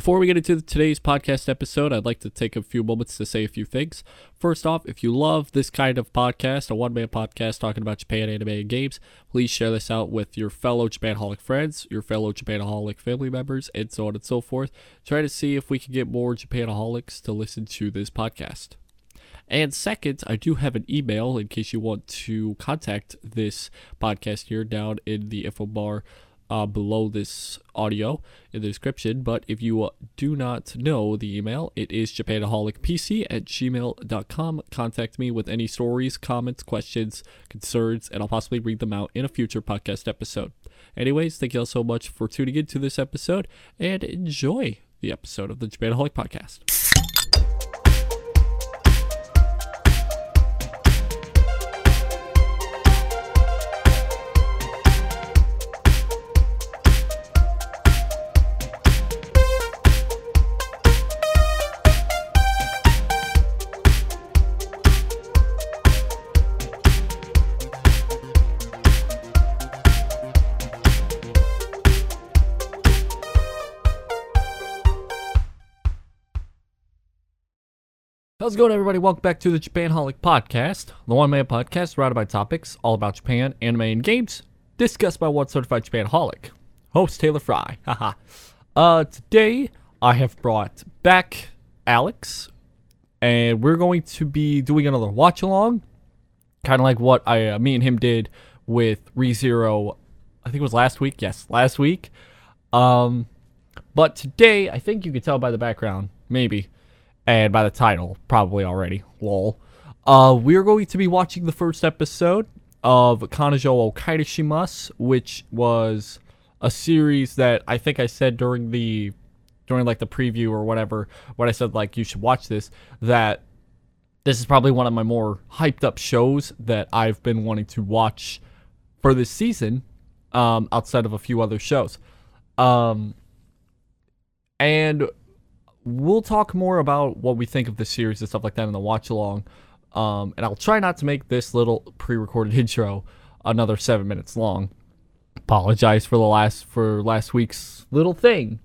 Before we get into today's podcast episode, I'd like to take a few moments to say a few things. First off, if you love this kind of podcast, a one man podcast talking about Japan anime and games, please share this out with your fellow Japanaholic friends, your fellow Japanaholic family members, and so on and so forth. Try to see if we can get more Japanaholics to listen to this podcast. And second, I do have an email in case you want to contact this podcast here down in the info bar uh, below this audio in the description. But if you uh, do not know the email, it is japanaholicpc at gmail.com. Contact me with any stories, comments, questions, concerns, and I'll possibly read them out in a future podcast episode. Anyways, thank you all so much for tuning in to this episode and enjoy the episode of the Japanaholic Podcast. How's it going, everybody? Welcome back to the Japanholic Podcast, the one man podcast surrounded by topics all about Japan, anime, and games, discussed by one certified Japanholic. Host Taylor Fry. Haha. uh, today I have brought back Alex, and we're going to be doing another watch along, kind of like what I, uh, me and him did with ReZero. I think it was last week. Yes, last week. Um, but today I think you can tell by the background, maybe and by the title, probably already. Lol. Uh, we're going to be watching the first episode of Kanojo Okarishimasu, which was a series that I think I said during the during like the preview or whatever when I said like you should watch this that this is probably one of my more hyped up shows that I've been wanting to watch for this season um, outside of a few other shows. Um, and we'll talk more about what we think of the series and stuff like that in the watch along. Um, and I'll try not to make this little pre-recorded intro another seven minutes long. Apologize for the last for last week's little thing.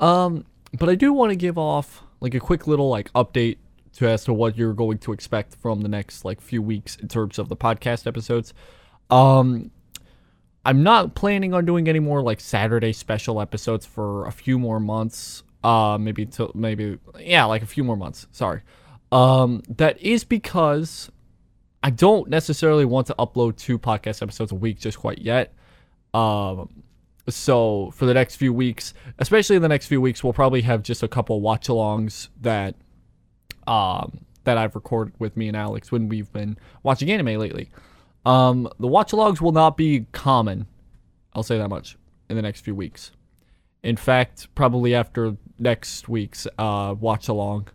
Um, but I do want to give off like a quick little like update to as to what you're going to expect from the next like few weeks in terms of the podcast episodes. Um, I'm not planning on doing any more like Saturday special episodes for a few more months uh maybe till maybe yeah like a few more months. Sorry. Um that is because i don't necessarily want to upload two podcast episodes a week just quite yet. Um so for the next few weeks especially in the next few weeks we'll probably have just a couple watch alongs that um that i've recorded with me and alex when we've been watching anime lately. Um the watch alongs will not be common i'll say that much in the next few weeks in fact, probably after next week's uh, watch along,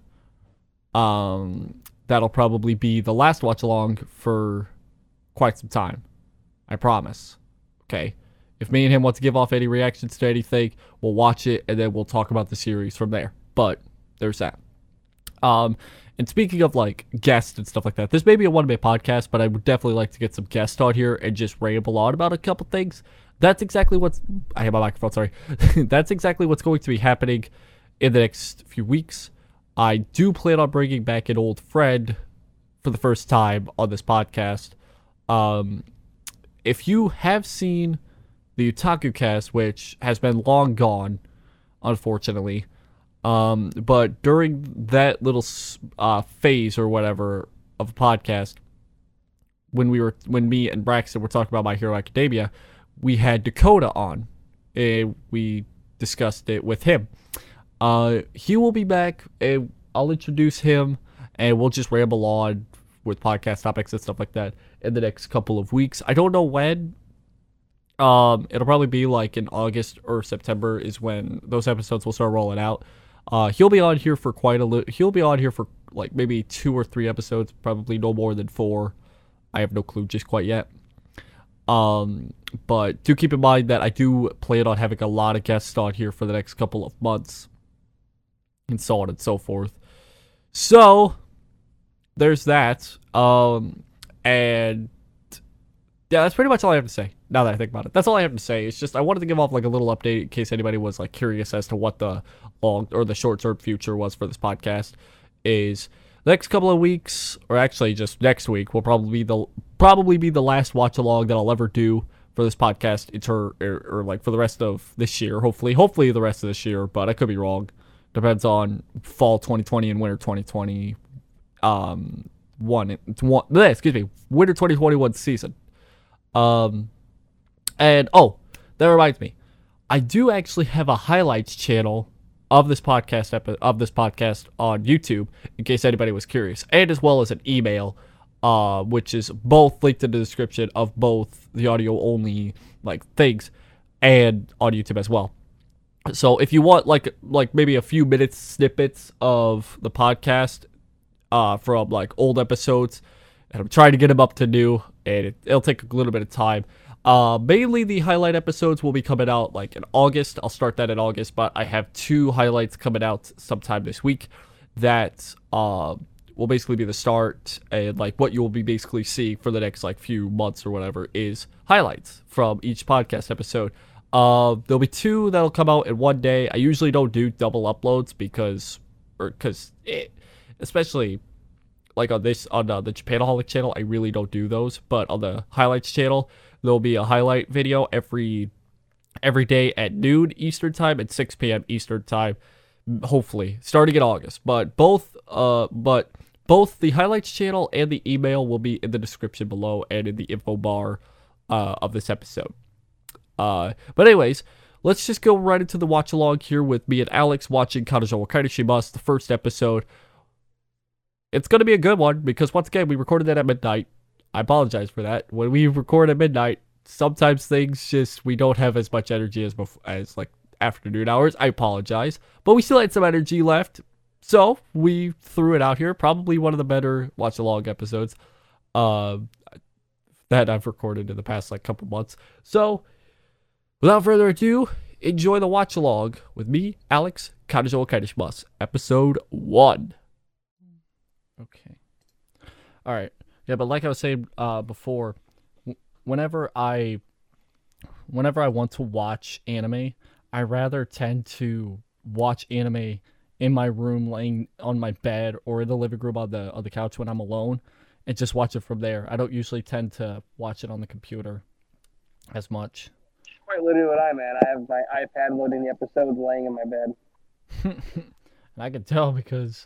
um, that'll probably be the last watch along for quite some time. I promise. Okay. If me and him want to give off any reactions to anything, we'll watch it and then we'll talk about the series from there. But there's that. Um, and speaking of like guests and stuff like that, this may be a one way podcast, but I would definitely like to get some guests on here and just ramble on about a couple things that's exactly what's I have my microphone, sorry. that's exactly what's going to be happening in the next few weeks. I do plan on bringing back an old friend for the first time on this podcast. Um, if you have seen the Otaku cast, which has been long gone, unfortunately, um, but during that little uh, phase or whatever of a podcast, when we were when me and Braxton were talking about My Hero Academia, we had Dakota on. and we discussed it with him. Uh, he will be back. And I'll introduce him, and we'll just ramble on with podcast topics and stuff like that in the next couple of weeks. I don't know when. Um, it'll probably be like in August or September is when those episodes will start rolling out. Uh, he'll be on here for quite a little. He'll be on here for like maybe two or three episodes, probably no more than four. I have no clue just quite yet. Um, but do keep in mind that I do plan on having a lot of guests on here for the next couple of months, and so on and so forth. So there's that. Um, and yeah, that's pretty much all I have to say. Now that I think about it, that's all I have to say. It's just I wanted to give off like a little update in case anybody was like curious as to what the long or the short term future was for this podcast. Is next couple of weeks, or actually just next week, will probably be the probably be the last watch along that I'll ever do for this podcast. It's her or, or like for the rest of this year. Hopefully, hopefully the rest of this year, but I could be wrong. Depends on fall 2020 and winter 2020. Um, one, one excuse me, winter 2021 season. Um, and oh, that reminds me, I do actually have a highlights channel of this podcast epi- of this podcast on YouTube, in case anybody was curious, and as well as an email, uh, which is both linked in the description of both the audio only like things and on YouTube as well. So if you want like like maybe a few minutes snippets of the podcast uh, from like old episodes, and I'm trying to get them up to new, and it, it'll take a little bit of time. Uh, mainly the highlight episodes will be coming out like in August. I'll start that in August, but I have two highlights coming out sometime this week that uh, will basically be the start and like what you will be basically seeing for the next like few months or whatever is highlights from each podcast episode. Uh, there'll be two that'll come out in one day. I usually don't do double uploads because, or because, especially like on this on uh, the Japanaholic channel, I really don't do those. But on the highlights channel, there'll be a highlight video every every day at noon Eastern time at 6 p.m. Eastern time. Hopefully, starting in August. But both uh but both the highlights channel and the email will be in the description below and in the info bar uh, of this episode. Uh, but anyways, let's just go right into the watch along here with me and Alex watching Kanojo Okarishimasu, the first episode. It's going to be a good one because once again, we recorded that at midnight. I apologize for that. When we record at midnight, sometimes things just we don't have as much energy as before, as like afternoon hours. I apologize, but we still had some energy left, so we threw it out here. Probably one of the better watch along episodes uh, that I've recorded in the past like couple months. So, without further ado, enjoy the watch along with me, Alex Kanojo Okarishimasu, episode one. Okay. All right. Yeah, but like I was saying uh, before, whenever I, whenever I want to watch anime, I rather tend to watch anime in my room, laying on my bed, or in the living room on the on the couch when I'm alone, and just watch it from there. I don't usually tend to watch it on the computer as much. Quite literally what I'm at. I have my iPad loading the episodes, laying in my bed. and I can tell because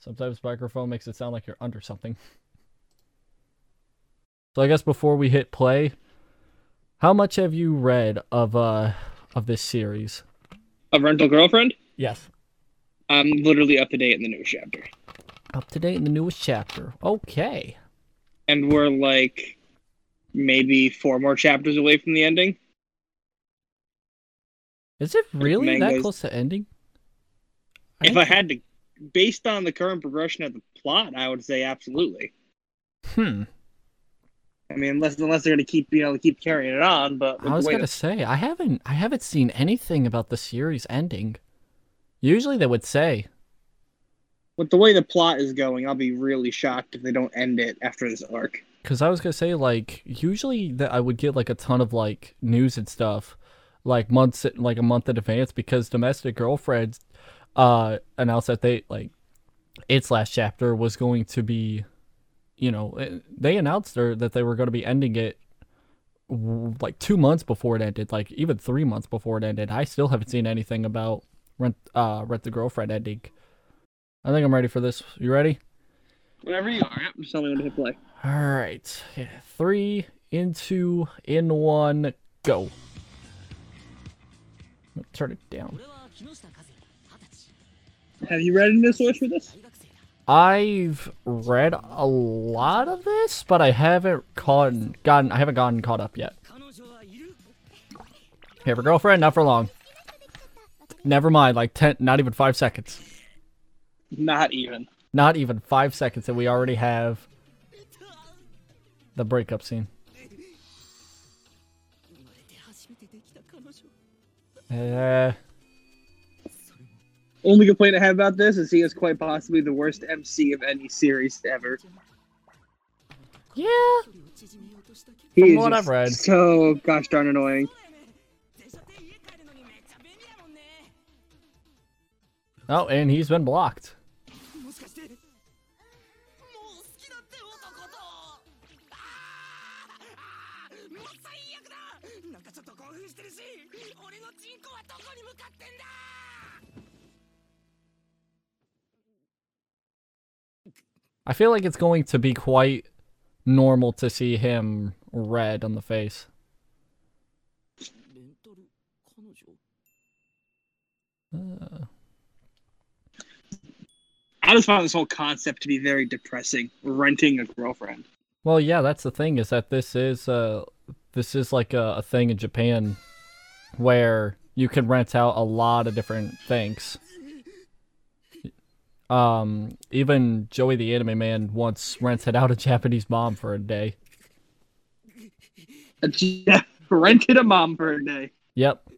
Sometimes microphone makes it sound like you're under something. So I guess before we hit play, how much have you read of uh of this series? Of Rental Girlfriend? Yes. I'm literally up to date in the newest chapter. Up to date in the newest chapter. Okay. And we're like maybe four more chapters away from the ending. Is it really that close to ending? I if I had to based on the current progression of the plot, I would say absolutely. Hmm. I mean, unless unless they're gonna keep you know keep carrying it on, but I was gonna say I haven't I haven't seen anything about the series ending. Usually they would say. With the way the plot is going, I'll be really shocked if they don't end it after this arc. Because I was gonna say like usually that I would get like a ton of like news and stuff, like months like a month in advance because domestic girlfriends uh, announced that they like its last chapter was going to be, you know, eh, they announced there that they were going to be ending it like two months before it ended, like even three months before it ended. I still haven't seen anything about rent uh rent the girlfriend ending. I think I'm ready for this. You ready? Whenever you are. Just tell me when to hit play. All right. Three, in two in one, go. Turn it down. Have you read any source for this? I've read a lot of this, but I haven't caught, gotten I haven't gotten caught up yet. Have a girlfriend? Not for long. Never mind, like ten, not even five seconds. Not even. Not even five seconds, and we already have the breakup scene. Uh, only complaint I have about this is he is quite possibly the worst MC of any series ever. Yeah. He From is what I've read. so gosh darn annoying. Oh, and he's been blocked. I feel like it's going to be quite normal to see him red on the face. Uh. I just found this whole concept to be very depressing. Renting a girlfriend. Well, yeah, that's the thing is that this is uh this is like a, a thing in Japan where you can rent out a lot of different things. Um, even Joey the Anime Man once rented out a Japanese mom for a day. Yeah, rented a mom for a day. Yep.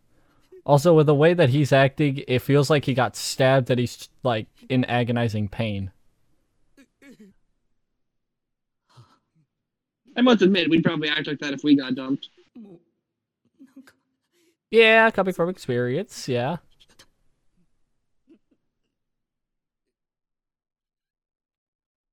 Also, with the way that he's acting, it feels like he got stabbed and he's like in agonizing pain. I must admit, we'd probably act like that if we got dumped. Oh, yeah, coming from experience, yeah.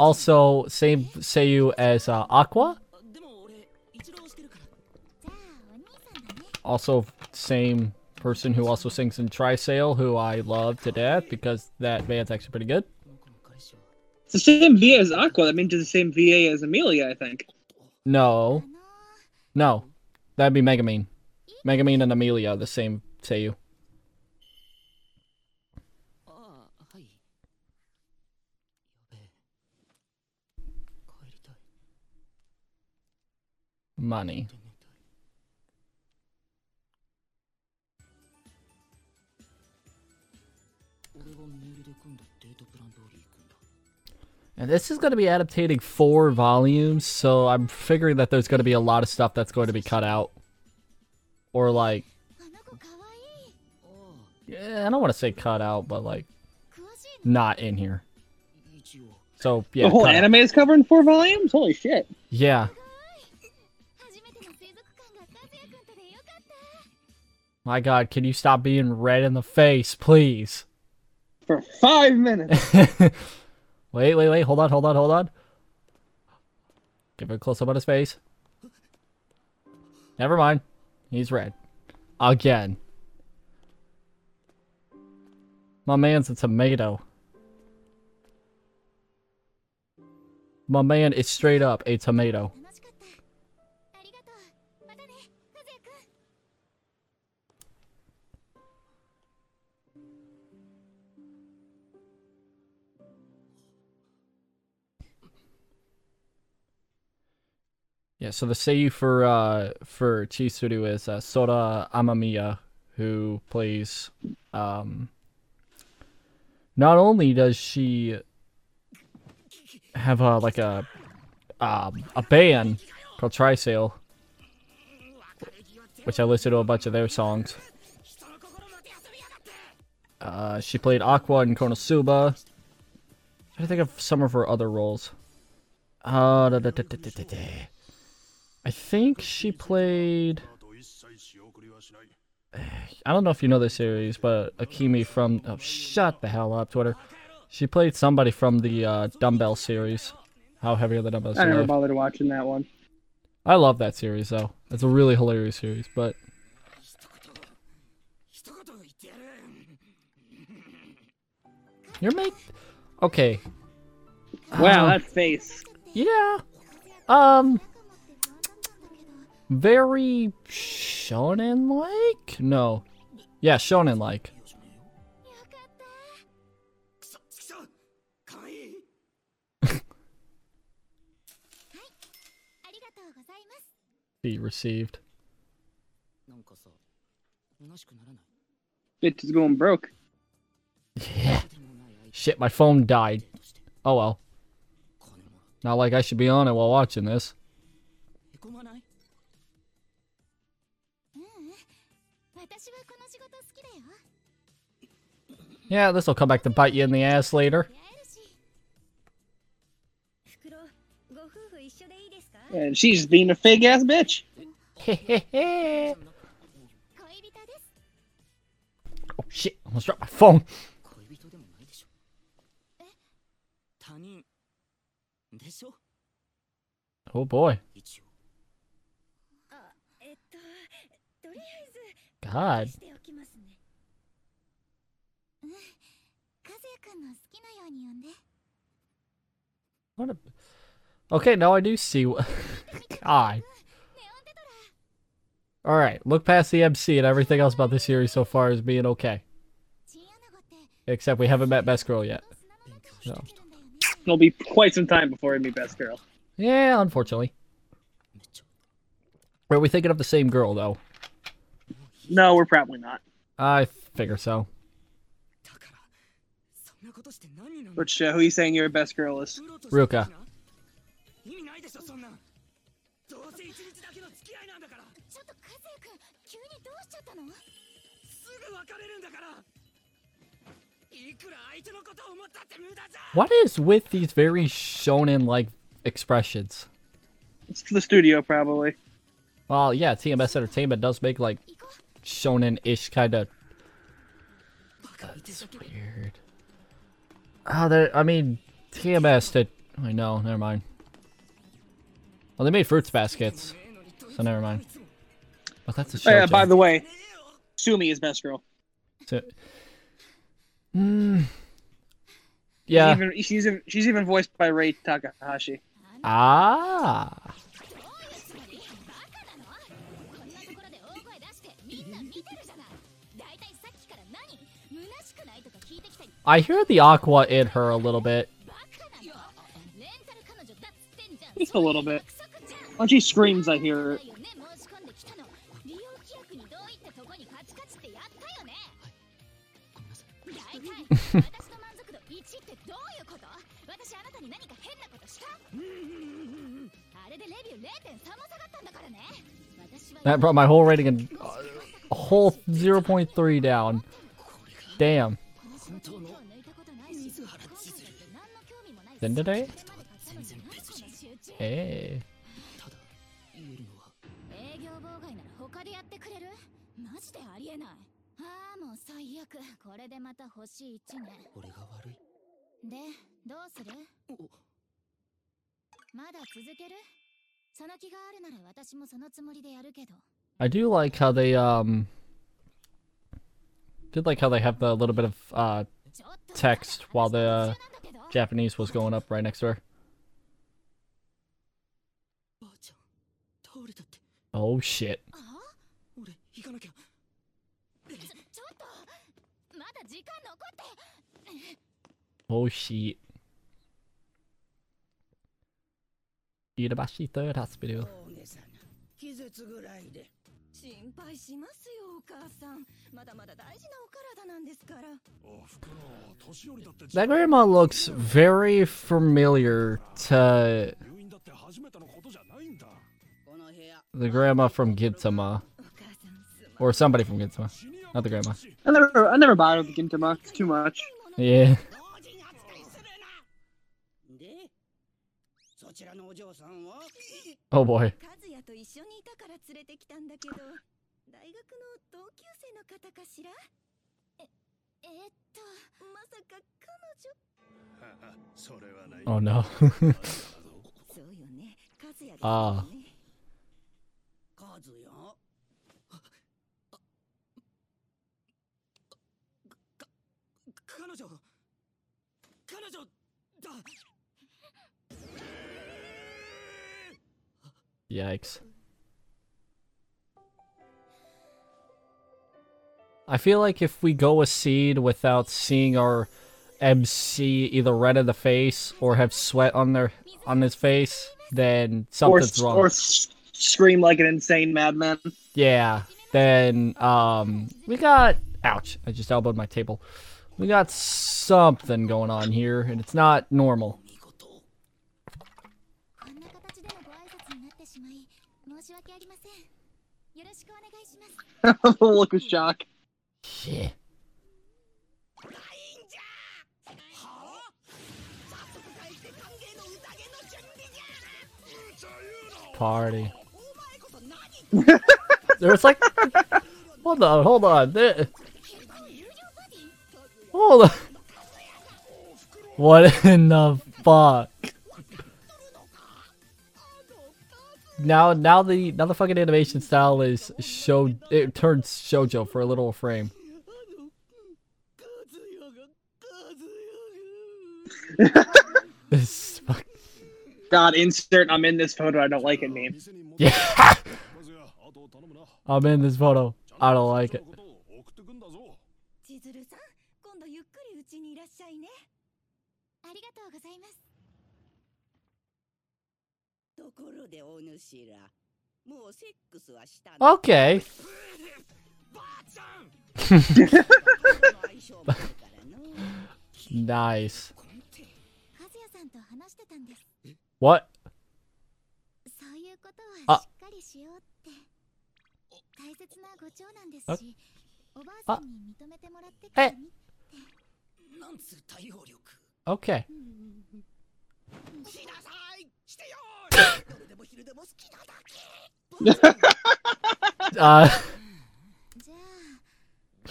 also same Seiyu as uh, Aqua. Also same person who also sings in TrySail, who I love to death because that band's actually pretty good. It's the same VA as Aqua. That means it's the same VA as Emilia, I think. No, no, that'd be Megumin. Megumin and Emilia, the same Seiyu. money. And this is going to be adapting four volumes, so I'm figuring that there's going to be a lot of stuff that's going to be cut out. Or like... Yeah, I don't want to say cut out, but like... Not in here. So, yeah. The whole anime out. is covering four volumes? Holy shit. Yeah. My god, can you stop being red in the face, please? For five minutes. wait, wait, wait. Hold on, hold on, hold on. Give a close up on his face. Never mind. He's red. Again. My man's a tomato. My man is straight up a tomato. Yeah, so the seiyu for uh for Chizuru is uh, Sora Amamiya, who plays um. Not only does she have a like a um a band called TrySail, which I listened to a bunch of their songs. Uh, she played Aqua in Konosuba. I think of some of her other roles. Uh, da, da, da. I think she played. I don't know if you know this series, but Akemi from. Oh, shut the hell up, Twitter. She played somebody from the uh, dumbbell series. How heavy are the dumbbells? I never bothered watching that one. I love that series though. It's a really hilarious series, but You're make Okay. Wow, um, that face. Yeah. Um very shonen-like? No. Yeah, shonen-like. Be received. Bitch is going broke. Yeah. Shit, my phone died. Oh well. Not like I should be on it while watching this. Yeah, this will come back to bite you in the ass later. And she's being a fake ass bitch. oh shit, I almost dropped my phone. Oh boy. God. しておきますねうん和也くんの好きなように呼んで What a... Okay, now I do see what... God. ネオンテトラ Alright, look past the MC and everything else about this series so far is being okay. チンアナゴって Except we haven't met Best Girl yet. 砂の中から出てるんだよね It'll be quite some time before we meet Best Girl. Yeah, unfortunately. めっちゃ Are we thinking of the same girl, though? No, we're probably not. I figure so. Which uh, who are you saying your best girl is? Ruka. What is with these very shonen like expressions? It's the studio, probably. Well, yeah, TMS Entertainment does make like shonen-ish kind of. Uh, that's weird. Oh, there. I mean, TMS did. I know. Never mind. Well, they made fruits baskets, so never mind. But that's a show. Oh, yeah, by the way, Sumi is best girl. So, mm, yeah. She's even, she's even, she's even voiced by Rie Takahashi. Ah. I hear the aqua in her a little bit. Just a little bit. When she screams, I hear it. that brought my whole rating a uh, whole 0.3 down. Damn. 本当の水原千鶴。何の興味もない？し Then today? 全然別人 Hey. ただ言えるのは営業妨害なら他でやってくれる？マジでありえない。ああもう最悪。これでまた星1年。俺が悪いでどうする？おまだ続ける？その気があるなら私もそのつもりでやるけど。I do like how they um Did like how they have the little bit of uh, text while the uh, Japanese was going up right next to her. Oh shit. Oh shit. University Third Hospital. 大げさな気絶ぐらいで心配しますよお母さんまだまだ大事なお体なんですから That grandma looks very familiar to この部屋 the grandma from Gintama. お母さんすま Or somebody from Gintama. Not the grandma. I never I never bothered with Gintama. It's too much. Yeah. 老人扱いするなでそちらのお嬢さんは Oh boy. 和也と一緒にいたから連れてきたんだけど大学の同級生の方かしら？えーっとまさか彼女？それはない。Oh no. そうよね。和也ですよね。あカズヤ彼女？Yikes. I feel like if we go a seed without seeing our MC either red in the face or have sweat on their on his face, then Or something's wrong. or scream like an insane madman. Yeah. Then um we got ouch, I just elbowed my table. We got something going on here and it's not normal. Look of shock. Shit. Party. There's like, hold on, hold on, there... hold on. What in the fuck? now now the now the fucking animation style is show it turns shojo for a little frame. this fuck. God, insert I'm in this photo. I don't like it, meme. Yeah. I'm in this photo. I don't like it. ところでお主ら、もうセックスはした。オッケー。ば。イス。カズさんと話してたんです。What? そういうことはしっかりしようって。大切なご長男ですし、おばあさんに認めてもらって,え。オッケー。来 なさい。来てよ。uh,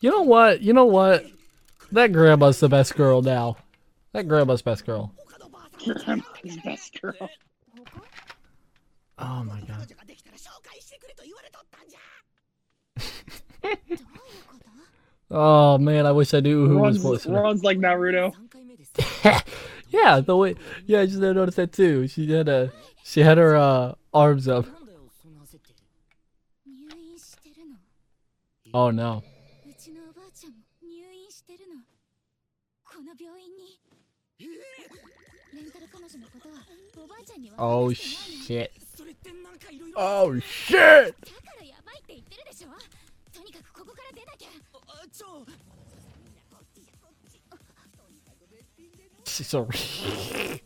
you know what? You know what? That grandma's the best girl now. That grandma's best girl. Grandma's best girl. Oh my god. oh man, I wish I knew who Ron's, was voicing. Ron's like Naruto. Yeah, the way. Yeah, I just noticed that too. She had a. She had her uh, arms up. Oh no. Oh shit. Oh shit! sorry.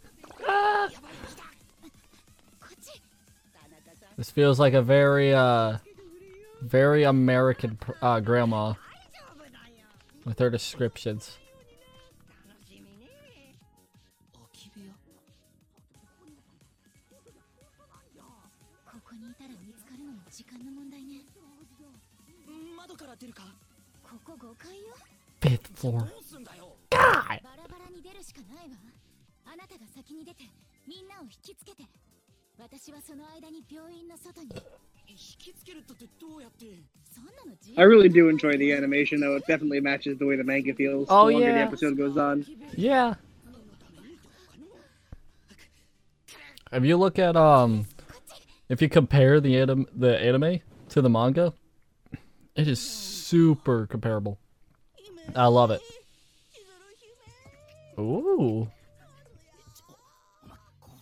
this feels like a very, uh, very American uh, grandma with her descriptions. Fifth floor. God! 先に出てみんなを引きつけて私はその間に病院の外に引きつけるってどうやってそんなの自由 I really do enjoy the animation, though. It definitely matches the way the manga feels. Oh, the longer the yeah. episode goes on. Yeah. If you look at um, if you compare the anim the anime to the manga, it is super comparable. I love it. Ooh.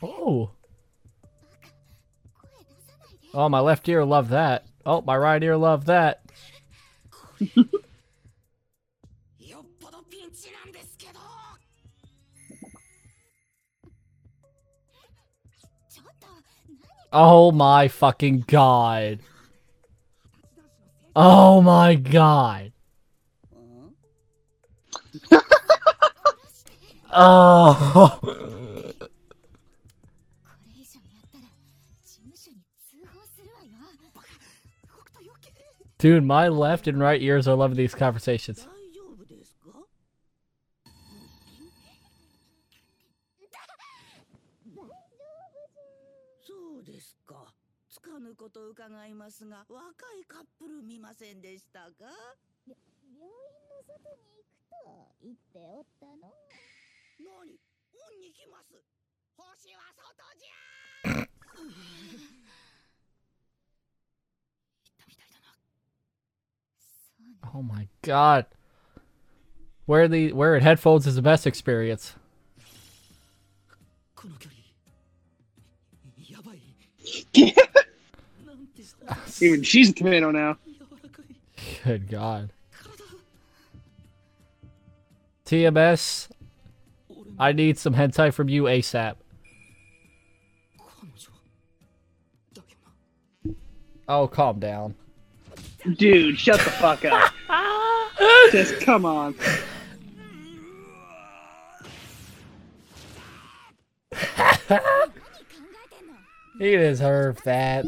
Oh. Oh, my left ear loved that. Oh, my right ear loved that. oh my fucking god. Oh my god. oh. Dude, my left and right ears are loving these conversations. Oh my god. Where the where it headphones is the best experience. Even she's a tomato now. Good God. TMS, I need some hentai from you ASAP. Oh, calm down. Dude, shut the fuck up. Just come on. he deserved that.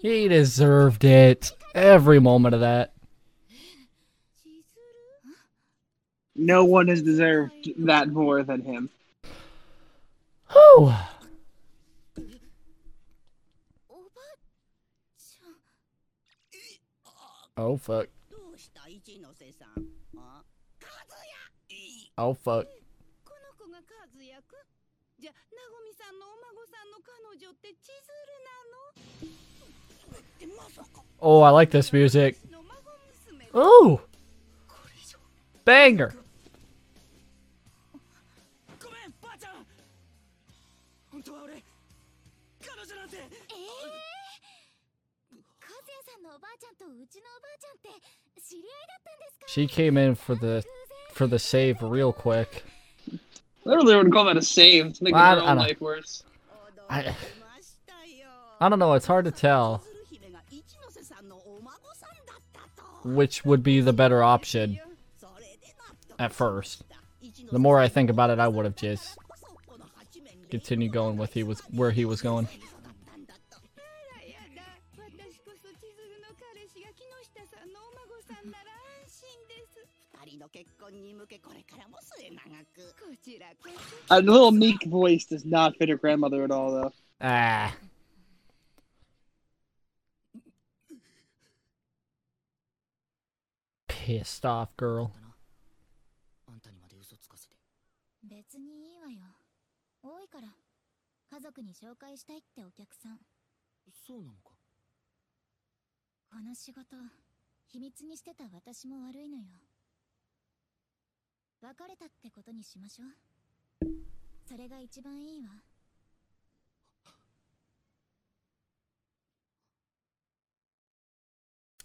He deserved it. Every moment of that. No one has deserved that more than him. Oh. Oh, fuck. どうした一ノ瀬さんあ和也 Oh, fuck. この子が和也くんじゃなごみさんのお孫さんの彼女って千鶴ってまさか Oh, I like this music. なのの孫娘 Ooh, これ以上 banger. She came in for the for the save real quick. I would to call that a save. Well, I, her own life worse. I, I don't know. It's hard to tell which would be the better option at first. The more I think about it, I would have just continued going with he was where he was going. A little meek voice does not fit her grandmother at all, though. Ah. Pissed off girl. あんたにまで嘘つかせて別にいいわよ多いから家族に紹介したいってお客さんそうなのかこの仕事秘密にしてた私も悪いのよ 別れたってことにしましょうそれが一番いいわ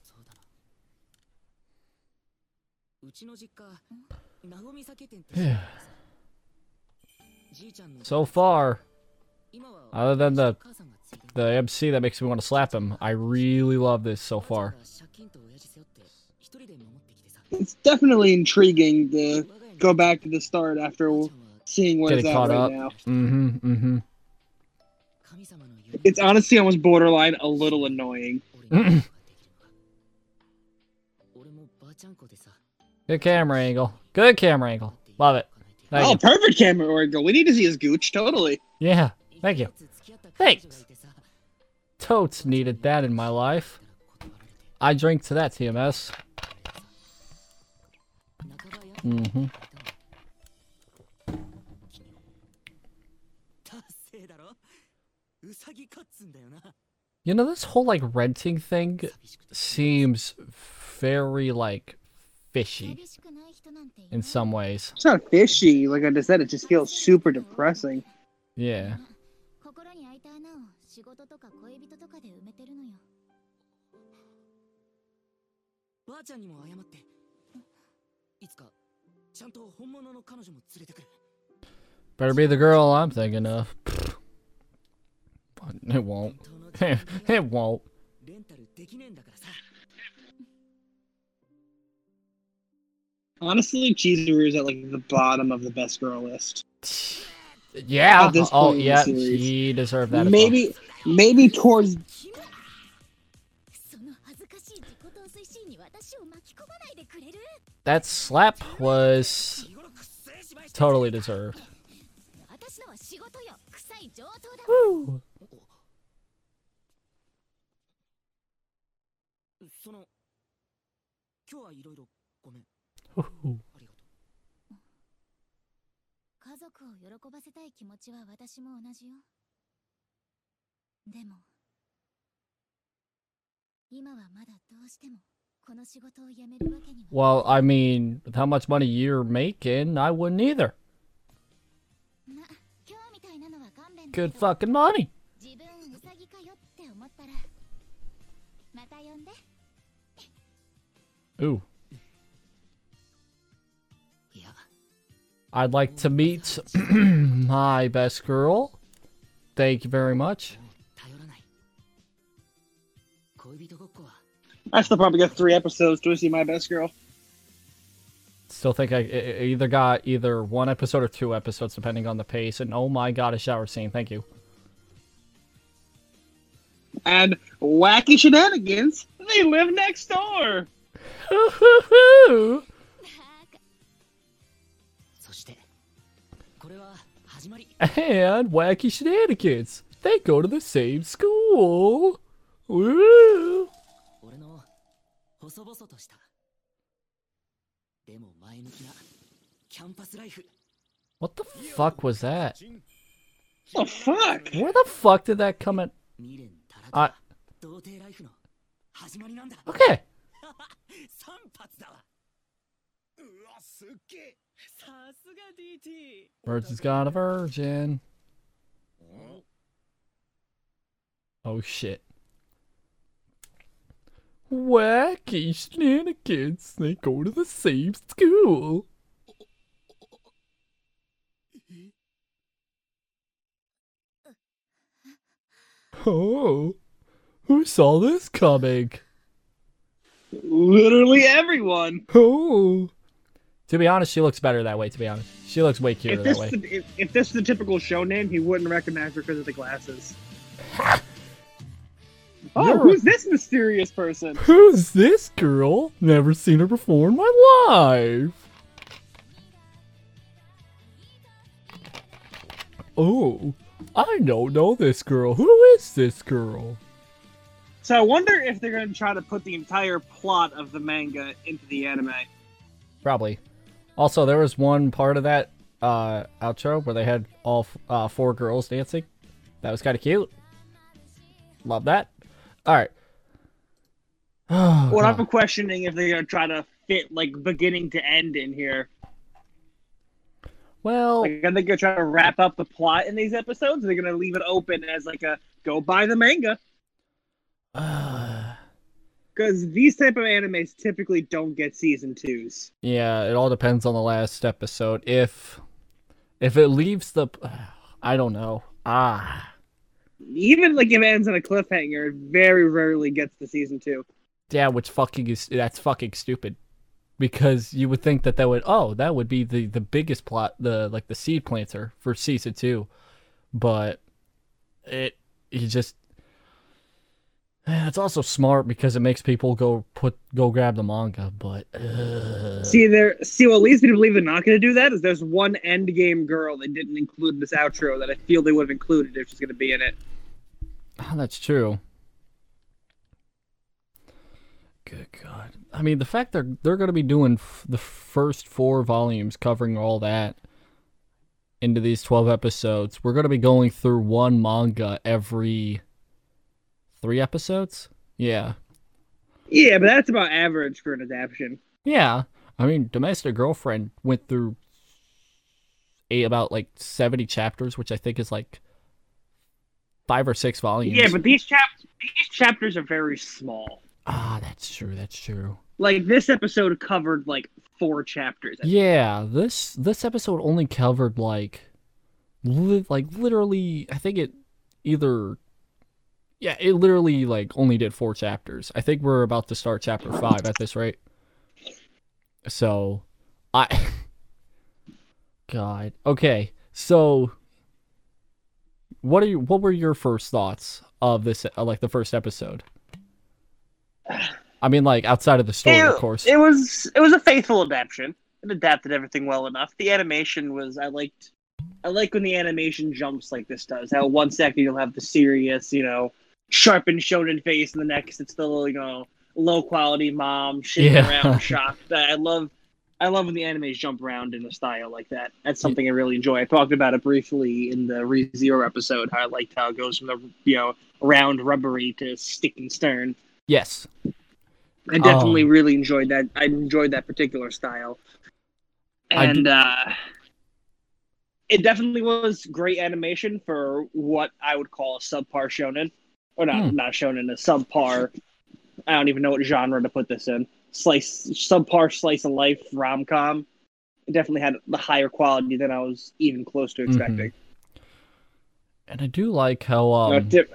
そうだなうちの実家なごみ酒店って知ってるかさじいちゃんの So far, 今は other than the 母さんが継いでる the MC that makes me want to slap him, I really love this so ばあちゃん far. が借金と親父背負って一人で守ってきてさ It's definitely intriguing to go back to the start after seeing where Getting at right up. now. Mm-hmm. Mm-hmm. It's honestly almost borderline a little annoying. Good camera angle. Good camera angle. Love it. Thank oh, you. perfect camera angle. We need to see his gooch. Totally. Yeah. Thank you. Thanks. Totes needed that in my life. I drink to that, TMS. Mm-hmm. You know, this whole like renting thing seems very like fishy in some ways. It's not fishy. Like I just said, it just feels super depressing. Yeah. Better be the girl I'm thinking of. It won't. it won't. Honestly, Chizuru is at like the bottom of the best girl list. Yeah. Oh, yeah. She deserved that. Maybe, maybe towards. That slap was totally deserved. Woo. 今日はいろいろごめん Woo. ありがとう家族を喜ばせたい気持ちは私も同じよでも今はまだどうしてもこの仕事を辞めるわけには Well, I mean, with how much money you're making, I wouldn't either. ま今日みたいなのは勘弁だ Good けど fucking money. Ooh. Yeah. I'd like to meet my best girl. Thank you very much. I still probably got three episodes to see my best girl. Still think I, I either got either one episode or two episodes, depending on the pace. And oh my god, a shower scene! Thank you. And wacky shenanigans. They live next door and wacky shenanigans. They go to the same school. Woo! 俺の細々としたでも前向きなキャンパスライフ What the fuck was that? The fuck? Where the fuck did that come in? 未練たらあく童貞ライフの始まりなんだ Okay. 三発だわうわすっげえさすが DT Virgin's got a virgin. Oh shit. Wacky shenanigans. They go to the same school. Oh, who saw this coming? Literally everyone. Oh. To be honest, she looks better that way. To be honest, she looks way cuter If that this, way. if, if this is a typical show name, he wouldn't recognize her because of the glasses. oh, who's this mysterious person? Who's this girl? Never seen her before in my life. Oh, I don't know this girl. Who is this girl? So I wonder if they're going to try to put the entire plot of the manga into the anime. Probably. Also, there was one part of that uh, outro where they had all f- uh, four girls dancing. That was kind of cute. Love that. All right. Oh, What God. I'm questioning if they're going to try to fit like beginning to end in here. well, Like, are they going to try to wrap up the plot in these episodes? Or are they going to leave it open as like a go buy the manga? Because these type of animes typically don't get season twos. Yeah, it all depends on the last episode. If if it leaves the I don't know. Ah. Even like if it ends on a cliffhanger, it very rarely gets the season two. Yeah, which fucking is that's fucking stupid. Because you would think that that would oh, that would be the the biggest plot, the like the seed planter for season 2. But it you just it's also smart because it makes people go put go grab the manga, but uh, See there see what leads me to believe they're not gonna do that is there's one end game girl they didn't include in this outro that I feel they would have included if she's gonna be in it. Oh, that's true. Good God! I mean, the fact they're they're going to be doing f- the first four volumes covering all that into these twelve episodes. We're going to be going through one manga every three episodes. Yeah, Yeah, but that's about average for an adaptation. yeah. I mean, Domestic Girlfriend went through a about like seventy chapters, which I think is like five or six volumes. Yeah, but these chap these chapters are very small. ah, that's true. That's true. Like this episode covered like four chapters. Yeah, this this episode only covered like li- like literally I think it either yeah, it literally like only did 4 chapters. I think we're about to start chapter 5 at this rate. So, I God. Okay. So what are you what were your first thoughts of this uh, like the first episode? I mean like outside of the story, it, of course. It was it was a faithful adaptation. It adapted everything well enough. The animation was I liked I like when the animation jumps like this does. How one second you'll have the serious, you know, sharpened shonen face, and the next it's the you know, low quality mom shitting Yeah. around shocked. I love I love when the animes jump around in a style like that. That's something I really enjoy. I talked about it briefly in the Re Zero episode. How I liked how it goes from the you know round rubbery to stick and stern. yes. I definitely Um, really enjoyed that. I enjoyed that particular style, and uh, it definitely was great animation for what I would call a subpar shonen, or not Hmm. not shonen, a subpar. I don't even know what genre to put this in. slice subpar slice of life rom com. It definitely had the higher quality than I was even close to expecting. And I do like how um typ-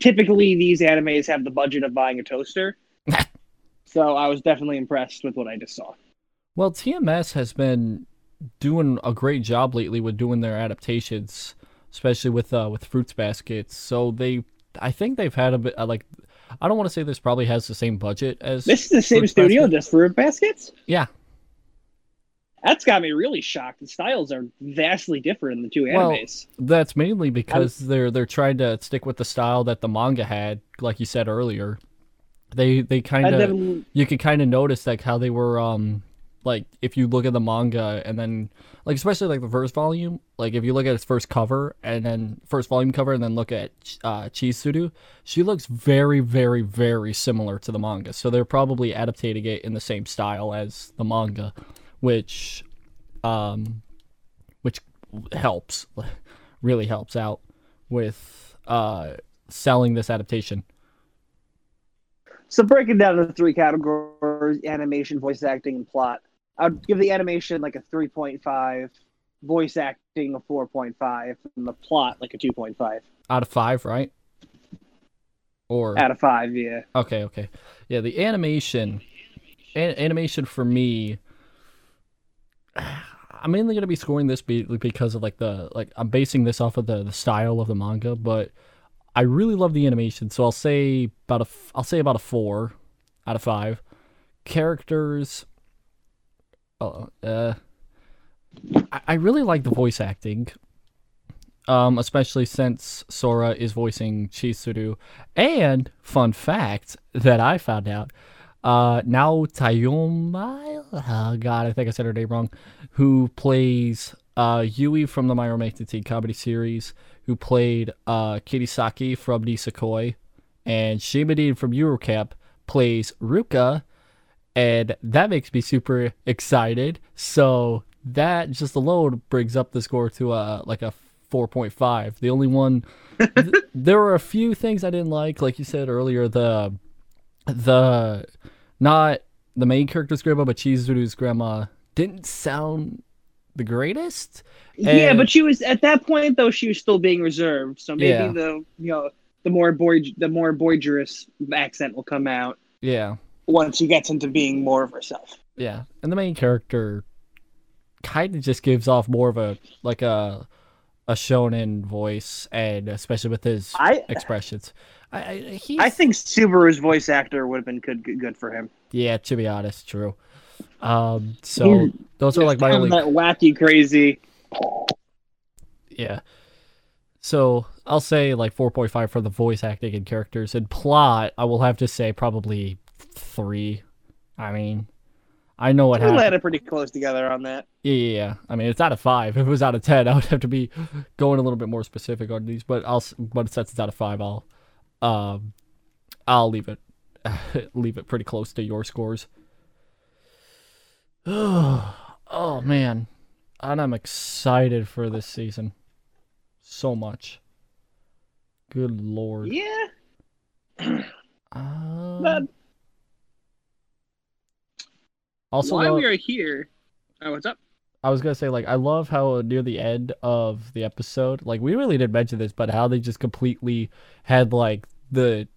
typically, these animes have the budget of buying a toaster. so I was definitely impressed with what I just saw. well TMS has been doing a great job lately with doing their adaptations, especially with uh with Fruits Baskets. So they I think they've had a bit uh, like I don't want to say this probably has the same budget as This is the same Fruits studio, Basket? just for baskets. Yeah. That's got me really shocked. The styles are vastly different in the two animes. Well. That's mainly because they're they're trying to stick with the style that the manga had, like you said earlier. They they kind of you could kind of notice like how they were um like if you look at the manga and then like especially like the first volume, like if you look at its first cover and then first volume cover and then look at uh Chizuru, she looks very very very similar to the manga. So they're probably adapting it in the same style as the manga, which um which helps really helps out with uh selling this adaptation. So breaking down the three categories: animation, voice acting, and plot. I'd give the animation like a three point five, voice acting a four point five, and the plot like a two point five Out of 5, right? Or out of five. Yeah. Okay, okay. Yeah, the animation, a- animation for me, I'm mainly gonna be scoring this be- because of like the like I'm basing this off of the the style of the manga, but I really love the animation, so I'll say about a f- I'll say about a four out of five. Characters, oh, uh, I, I really like the voice acting. Um, especially since Sora is voicing Chizuru, and fun fact that I found out, uh, now Tayoma, oh god, I think I said her name wrong, who plays uh Yui from the My Romantic Teen comedy series, who played uh Kirisaki from Nisekoi, and Shima Rin from Yuru Camp plays Ruka, and that makes me super excited. So that just alone brings up the score to a like a 4.5. The only one th- there were a few things I didn't like, like you said earlier, the the not the main character's grandma, but Chizuru's grandma didn't sound the greatest. yeah, but she was at that point though. She was still being reserved, so maybe Yeah. the you know the more boy the more boisterous accent will come out Yeah, once she gets into being more of herself. yeah, and the main character kind of just gives off more of a like a a shonen voice, and especially with his I expressions. I, I, I think Subaru's voice actor would have been good good for him. yeah, to be honest, true. Um, so He's those are like my only that wacky, crazy. Yeah. So I'll say like 4.5 for the voice acting and characters. And plot, I will have to say probably three. I mean, I know what happened. We happened. landed pretty close together on that. Yeah, yeah, yeah. I mean, it's out of five. If it was out of ten, I would have to be going a little bit more specific on these. But I'll, but since it's out of five, I'll, um, I'll leave it, leave it pretty close to your scores. oh man, and I'm excited for this season, so much. Good lord. Yeah, Um, but also, while though- we are here, oh, what's up? I was gonna say like I love how near the end of the episode, like we really didn't mention this, but how they just completely had like the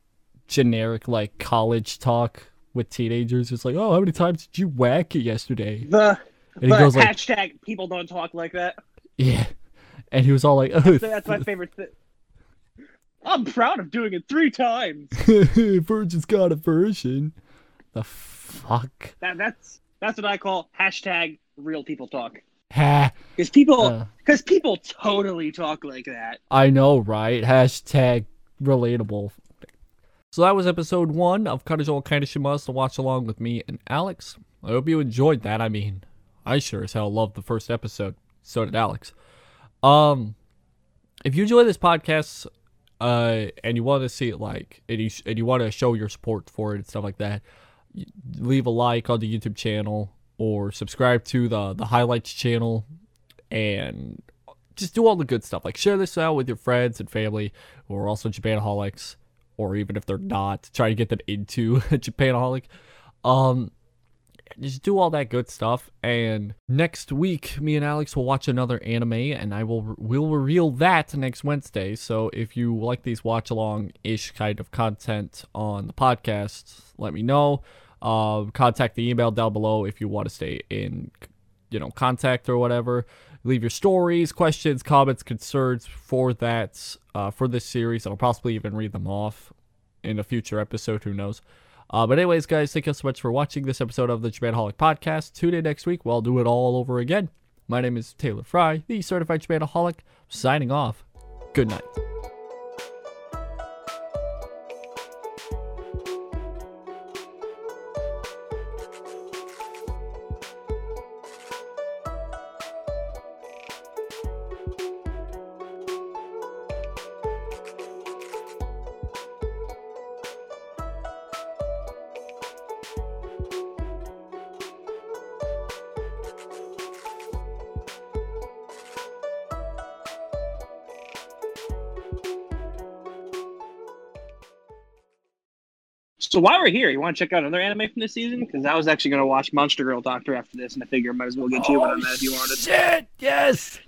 generic like college talk with teenagers. It's like, oh, how many times did you whack it yesterday? The And he the goes like, hashtag people don't talk like that. yeah, and he was all like, oh, That's my favorite thing. I'm proud of doing it three times. Virgin's got a version. The fuck? That that's that's what I call hashtag real people talk. Because people Uh. because people totally talk like that. I know, right? Hashtag relatable. So that was episode one of Kanojo Okarishimasu to watch along with me and Alex. I hope you enjoyed that. I mean, I sure as hell loved the first episode. So did Alex. Um, if you enjoy this podcast, uh, and you want to see it like, and you and you want to show your support for it and stuff like that, leave a like on the YouTube channel or subscribe to the the highlights channel, and just do all the good stuff. Like share this out with your friends and family who are also Japanaholics, or even if they're not, try to get them into Japanaholic. Um, just do all that good stuff. And next week, me and Alex will watch another anime, and I will will reveal that next Wednesday. So if you like these watch along ish kind of content on the podcast, let me know. Uh, contact the email down below if you want to stay in, you know, contact or whatever. Leave your stories, questions, comments, concerns for that uh, for this series. I'll possibly even read them off in a future episode. Who knows? Uh, but anyways, guys, thank you so much for watching this episode of the Japanaholic Podcast. Tune in next week. We'll do it all over again. My name is Taylor Fry, the certified Japanaholic, signing off. Good night. While we're here, you want to check out another anime from this season? Because I was actually going to watch Monster Girl Doctor after this, and I figure I might as well get you one on that if you wanted. Shit! Yes!